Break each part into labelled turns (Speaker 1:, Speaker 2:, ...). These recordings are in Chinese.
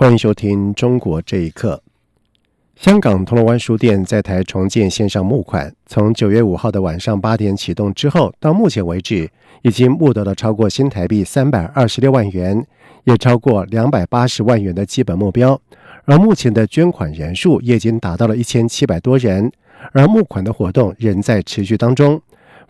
Speaker 1: 欢迎收听《中国这一刻》。香港铜锣湾书店在台重建线上募款，从九月五号的晚上八点启动之后，到目前为止，已经募得了超过新台币三百二十六万元，也超过两百八十万元的基本目标。而目前的捐款人数也已经达到了一千七百多人，而募款的活动仍在持续当中。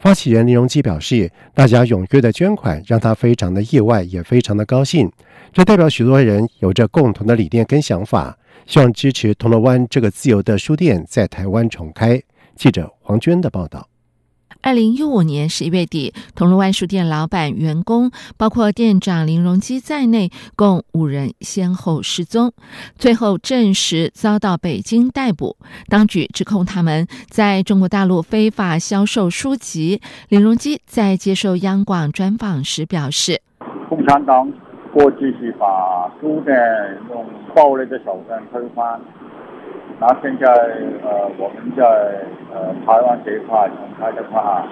Speaker 1: 发起人林荣基表示，大家踊跃的捐款让他非常的意外，也非常的高兴。这代表许多人有着共同的理念跟想法，希望支持铜锣湾这个自由的书店在台湾重开。记者黄娟的报道。
Speaker 2: 二零一五年十一月底，铜锣湾书店老板、员工，包括店长林荣基在内，共五人先后失踪，最后证实遭到北京逮捕。当局指控他们在中国大陆非法销售书籍。林荣基在接受央广专访时表示：“
Speaker 3: 共产党过去是把书店用暴力的手段推翻。”那现在呃，我们在呃台湾这一块重开的话，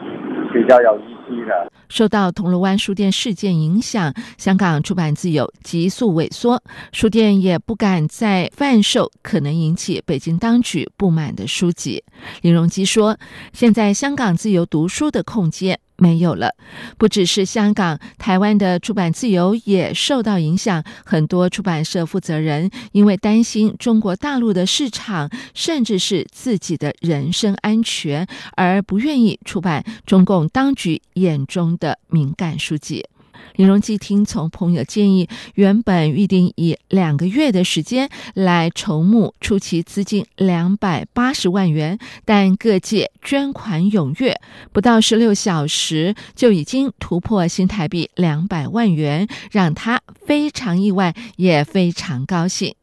Speaker 3: 比较有意思的。
Speaker 2: 受到铜锣湾书店事件影响，香港出版自由急速萎缩，书店也不敢再贩售可能引起北京当局不满的书籍。林荣基说：“现在香港自由读书的空间。”没有了，不只是香港、台湾的出版自由也受到影响。很多出版社负责人因为担心中国大陆的市场，甚至是自己的人身安全，而不愿意出版中共当局眼中的敏感书籍。林荣基听从朋友建议，原本预定以两个月的时间来筹募出其资金两百八十万元，但各界捐款踊跃，不到十六小时就已经突破新台币两百万元，让他非常意外，也非常高兴。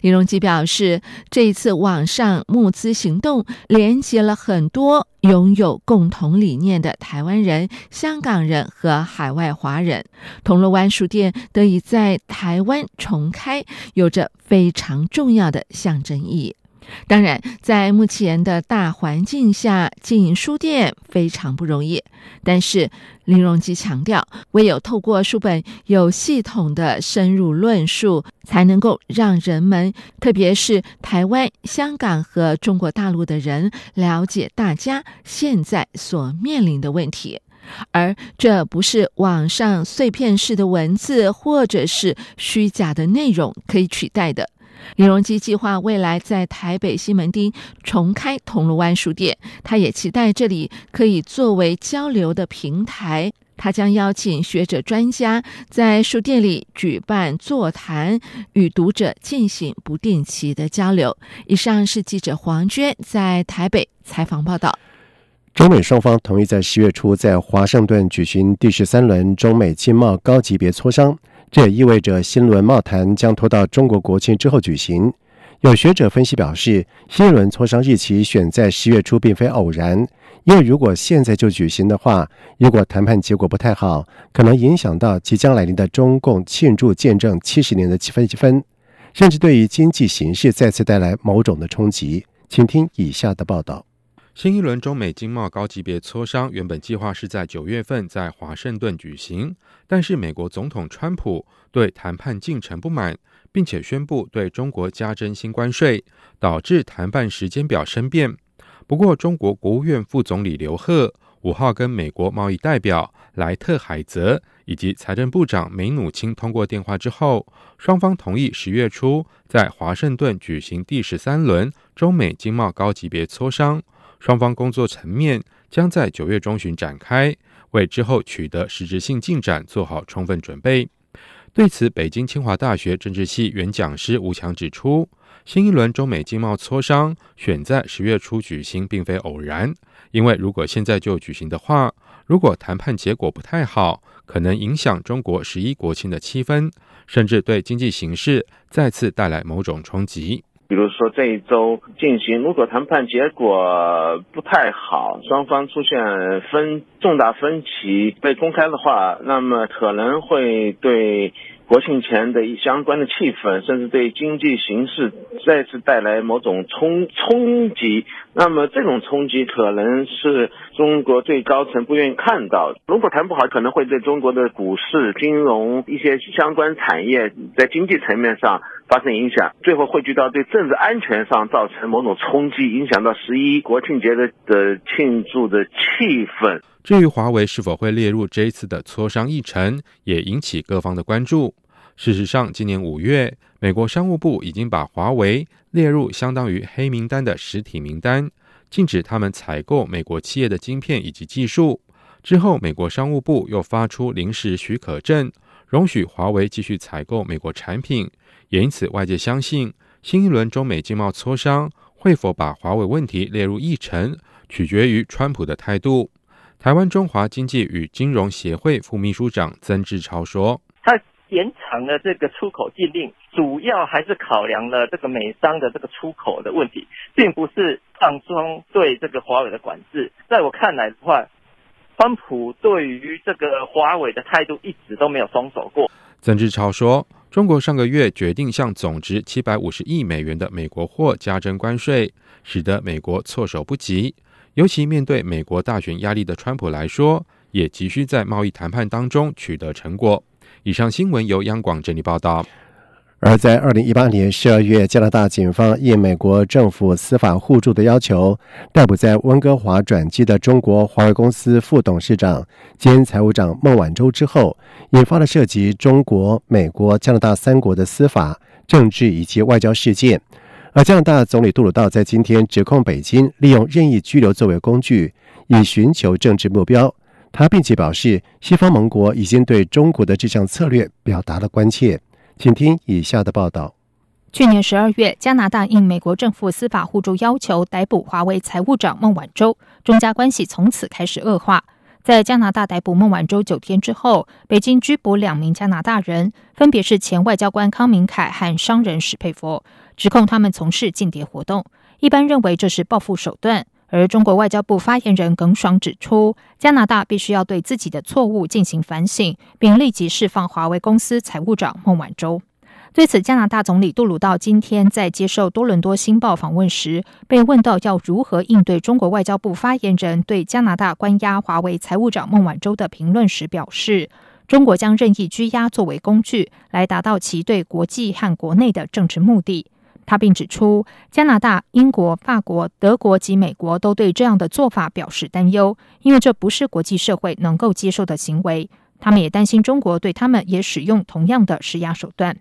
Speaker 2: 李荣基表示，这一次网上募资行动连接了很多拥有共同理念的台湾人、香港人和海外华人。铜锣湾书店得以在台湾重开，有着非常重要的象征意义。当然，在目前的大环境下经营书店非常不容易。但是林荣基强调，唯有透过书本有系统的深入论述，才能够让人们，特别是台湾、香港和中国大陆的人，了解大家现在所面临的问题。而这不是网上碎片式的文字或者是虚假的内容可以取代的。林荣基计划未来在台北西门町重开铜锣湾书店，他也期待这里可以作为交流的平台。他将邀请学者专家在书店里举办座谈，与读者进行不定期的交流。以上是记者黄娟在台北采访报道。
Speaker 1: 中美双方同意在十月初在华盛顿举行第十三轮中美经贸高级别磋商。这也意味着新轮贸谈将拖到中国国庆之后举行。有学者分析表示，新一轮磋商日期选在十月初并非偶然，因为如果现在就举行的话，如果谈判结果不太好，可能影响到即将来临的中共庆祝见证七十年的积分积分，甚至对于经济形势再次带来某种的冲击。请听以下的报道。
Speaker 4: 新一轮中美经贸高级别磋商原本计划是在九月份在华盛顿举行，但是美国总统川普对谈判进程不满，并且宣布对中国加征新关税，导致谈判时间表生变。不过，中国国务院副总理刘鹤五号跟美国贸易代表莱特海泽以及财政部长梅努钦通过电话之后，双方同意十月初在华盛顿举行第十三轮中美经贸高级别磋商。双方工作层面将在九月中旬展开，为之后取得实质性进展做好充分准备。对此，北京清华大学政治系原讲师吴强指出，新一轮中美经贸磋商选在十月初举行，并非偶然。因为如果现在就举行的话，如果谈判结果不太好，可能影响中国十一国庆的气氛，甚至对经济形势再次带来某种冲击。
Speaker 5: 比如说这一周进行，如果谈判结果不太好，双方出现分重大分歧被公开的话，那么可能会对。国庆前的一相关的气氛，甚至对经济形势再次带来某种冲冲击。那么这种冲击可能是中国最高层不愿意看到。如果谈不好，可能会对中国的股市、金融一些相关产业在经济层面上发生影响，最后汇聚到对政治安全上造成某种冲击，影响到十一国庆节的的庆祝的气氛。
Speaker 4: 至于华为是否会列入这一次的磋商议程，也引起各方的关注。事实上，今年五月，美国商务部已经把华为列入相当于黑名单的实体名单，禁止他们采购美国企业的晶片以及技术。之后，美国商务部又发出临时许可证，容许华为继续采购美国产品。也因此，外界相信新一轮中美经贸磋商会否把华为问题列入议程，取决于川普的态度。台湾中华经济与金融协会副秘书长曾志超说。
Speaker 6: 他延长了这个出口禁令，主要还是考量了这个美商的这个出口的问题，并不是放松对这个华为的管制。在我看来的话，川普对于这个华为的态度一直都没有松手过。
Speaker 4: 曾志超说，中国上个月决定向总值七百五十亿美元的美国货加征关税，使得美国措手不及。尤其面对美国大选压力的川普来说，也急需在贸易谈判当中取得成果。以上新闻由央广整理报道。
Speaker 1: 而在二零一八年十二月，加拿大警方应美国政府司法互助的要求，逮捕在温哥华转机的中国华为公司副董事长兼财务长孟晚舟之后，引发了涉及中国、美国、加拿大三国的司法、政治以及外交事件。而加拿大总理杜鲁道在今天指控北京利用任意拘留作为工具，以寻求政治目标。他并且表示，西方盟国已经对中国的这项策略表达了关切。请听以下的报道：
Speaker 7: 去年十二月，加拿大应美国政府司法互助要求，逮捕华为财务长孟晚舟，中加关系从此开始恶化。在加拿大逮捕孟晚舟九天之后，北京拘捕两名加拿大人，分别是前外交官康明凯和商人史佩佛，指控他们从事间谍活动。一般认为这是报复手段。而中国外交部发言人耿爽指出，加拿大必须要对自己的错误进行反省，并立即释放华为公司财务长孟晚舟。对此，加拿大总理杜鲁道今天在接受多伦多星报访问时，被问到要如何应对中国外交部发言人对加拿大关押华为财务长孟晚舟的评论时，表示：“中国将任意拘押作为工具，来达到其对国际和国内的政治目的。”他并指出，加拿大、英国、法国、德国及美国都对这样的做法表示担忧，因为这不是国际社会能够接受的行为。他们也担心中国对他们也使用同样的施压手段。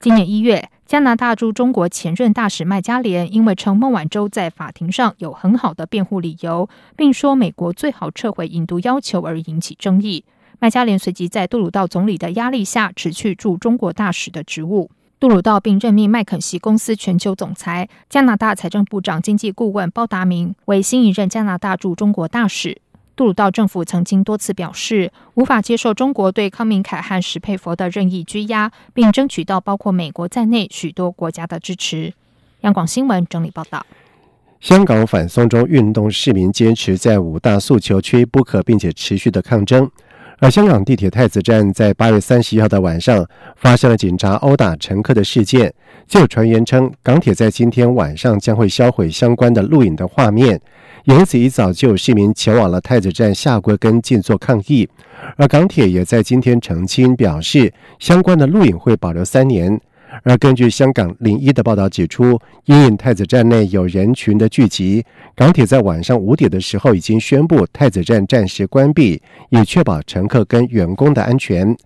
Speaker 7: 今年一月，加拿大驻中国前任大使麦加连因为称孟晚舟在法庭上有很好的辩护理由，并说美国最好撤回引渡要求而引起争议。麦加连随即在杜鲁道总理的压力下辞去驻中国大使的职务。杜鲁道并任命麦肯锡公司全球总裁、加拿大财政部长经济顾问包达明为新一任加拿大驻中国大使。杜鲁道政府曾经多次表示，无法接受中国对康明凯和史佩佛的任意拘押，并争取到包括美国在内许多国家的支持。央广新闻整理报道：
Speaker 1: 香港反送中运动市民坚持在五大诉求缺一不可，并且持续的抗争。而香港地铁太子站在八月三十一号的晚上发生了警察殴打乘客的事件，就有传言称港铁在今天晚上将会销毁相关的录影的画面。因此，一早就有市民前往了太子站下归跟静坐抗议。而港铁也在今天澄清表示，相关的录影会保留三年。而根据香港零一的报道指出，因应太子站内有人群的聚集，港铁在晚上五点的时候已经宣布太子站暂时关闭，以确保乘客跟员工的安全。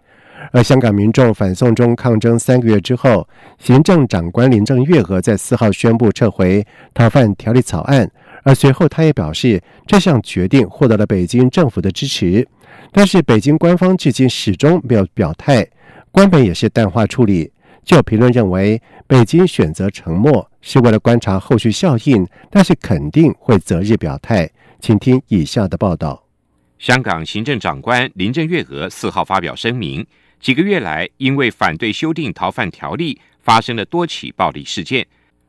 Speaker 1: 而香港民众反送中抗争三个月之后，行政长官林郑月娥在四号宣布撤回逃犯条例草案，而随后他也表示，这项决定获得了北京政府的支持，但是北京官方至今始终没有表态，官本也是淡化处理。就评论认为，北京选择沉默是为了观察后续效应，但是肯定会择日表态。请听以下的报道：
Speaker 8: 香港行政长官林郑月娥四号发表声明，几个月来因为反对修订逃犯条例，发生了多起暴力事件。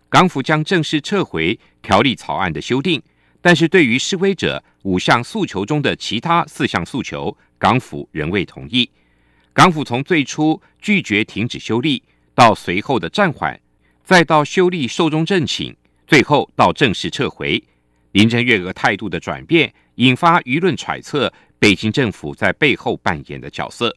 Speaker 8: 港府将正式撤回条例草案的修订，但是对于示威者五项诉求中的其他四项诉求，港府仍未同意。港府从最初拒绝停止修例，到随后的暂缓，再到修例寿终正寝，最后到正式撤回，林郑月娥态度的转变，引发舆论揣测北京政府在背后扮演的角色。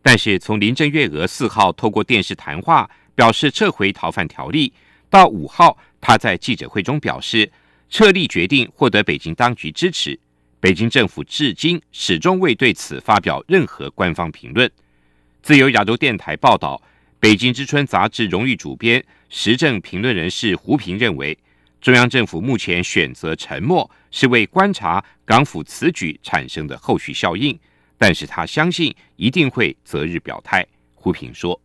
Speaker 8: 但是从林郑月娥四号透过电视谈话表示撤回逃犯条例。到五号，他在记者会中表示，撤立决定获得北京当局支持。北京政府至今始终未对此发表任何官方评论。自由亚洲电台报道，北京之春杂志荣誉主编、时政评论人士胡平认为，中央政府目前选择沉默，是为观察港府此举产生的后续效应。但是他相信一定会择日表态。胡平说。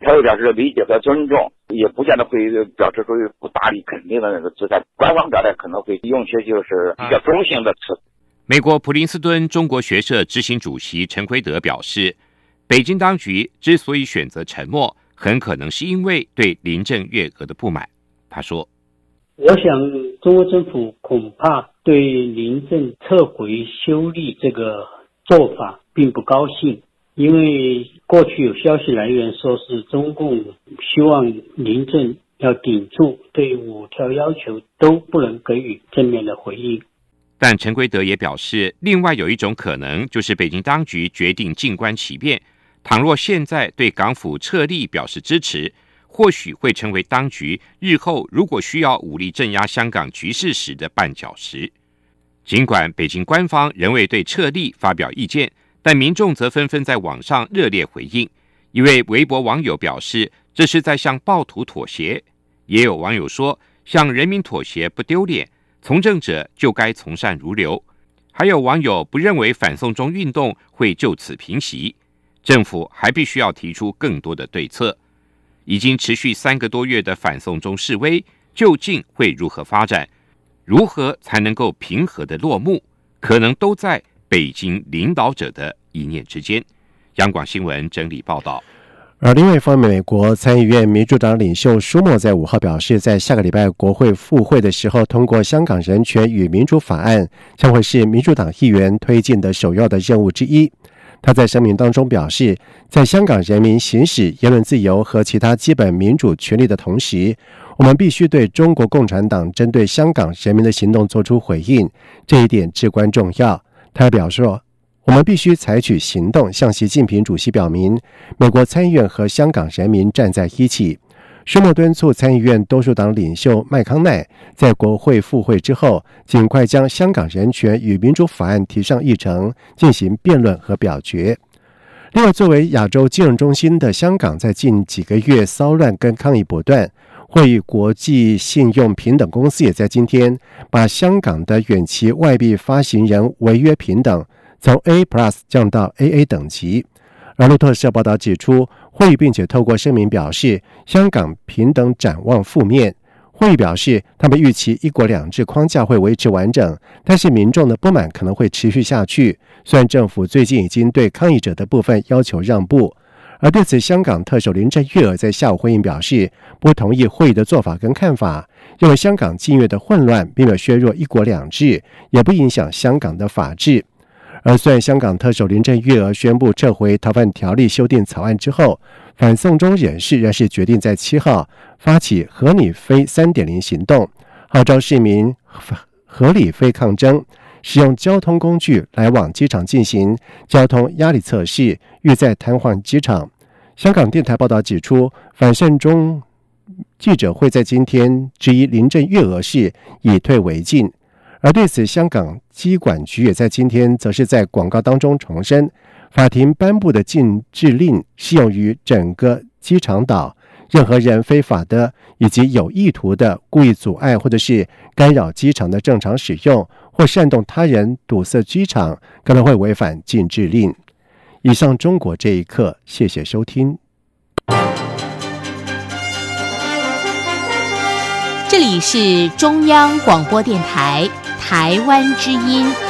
Speaker 9: 他会表示理解和尊重，也不见得会表示出不大力肯定的那个姿态。官方表态可能会用些就是比较中性的词。
Speaker 8: 美国普林斯顿中国学社执行主席陈奎德表示，北京当局之所以选择沉默，很可能是因为对林郑月娥的不满。他说：“
Speaker 10: 我想中国政府恐怕对林郑撤回修例这个做法并不高兴。”因为过去有消息来源说是中共希望林郑要顶住，对五条要求都不能给予正面的回应。
Speaker 8: 但陈圭德也表示，另外有一种可能就是北京当局决定静观其变。倘若现在对港府撤立表示支持，或许会成为当局日后如果需要武力镇压香港局势时的绊脚石。尽管北京官方仍未对撤立发表意见。但民众则纷纷在网上热烈回应。一位微博网友表示，这是在向暴徒妥协；也有网友说，向人民妥协不丢脸，从政者就该从善如流。还有网友不认为反送中运动会就此平息，政府还必须要提出更多的对策。已经持续三个多月的反送中示威，究竟会如何发展？如何才能够平和的落幕？可能都在。北京领导者的一念之间，央广新闻整理报道。
Speaker 1: 而另外一方面，美国参议院民主党领袖舒默在五号表示，在下个礼拜国会复会的时候，通过《香港人权与民主法案》将会是民主党议员推进的首要的任务之一。他在声明当中表示，在香港人民行使言论自由和其他基本民主权利的同时，我们必须对中国共产党针对香港人民的行动作出回应，这一点至关重要。他表示：“我们必须采取行动，向习近平主席表明，美国参议院和香港人民站在一起。”舒默敦促参议院多数党领袖麦康奈在国会复会之后，尽快将《香港人权与民主法案》提上议程，进行辩论和表决。另外，作为亚洲金融中心的香港，在近几个月骚乱跟抗议不断。会议国际信用平等公司也在今天把香港的远期外币发行人违约平等从 A Plus 降到 AA 等级。而路透社报道指出，会议并且透过声明表示，香港平等展望负面。会议表示，他们预期一国两制框架会维持完整，但是民众的不满可能会持续下去。虽然政府最近已经对抗议者的部分要求让步。而对此，香港特首林郑月娥在下午回应表示，不同意会议的做法跟看法，认为香港近月的混乱并没有削弱“一国两制”，也不影响香港的法治。而虽然香港特首林郑月娥宣布撤回逃犯条例修订草案之后，反送中人士仍是决定在七号发起“合理非三点零”行动，号召市民合理非抗争。使用交通工具来往机场进行交通压力测试，欲在瘫痪机场。香港电台报道指出，反送中记者会在今天质疑林郑月娥是以退为进，而对此，香港机管局也在今天则是在广告当中重申，法庭颁布的禁制令适用于整个机场岛。任何人非法的以及有意图的故意阻碍或者是干扰机场的正常使用，或煽动他人堵塞机场，可能会违反禁制令。以上，中国这一刻，谢谢收听。
Speaker 11: 这里是中央广播电台台湾之音。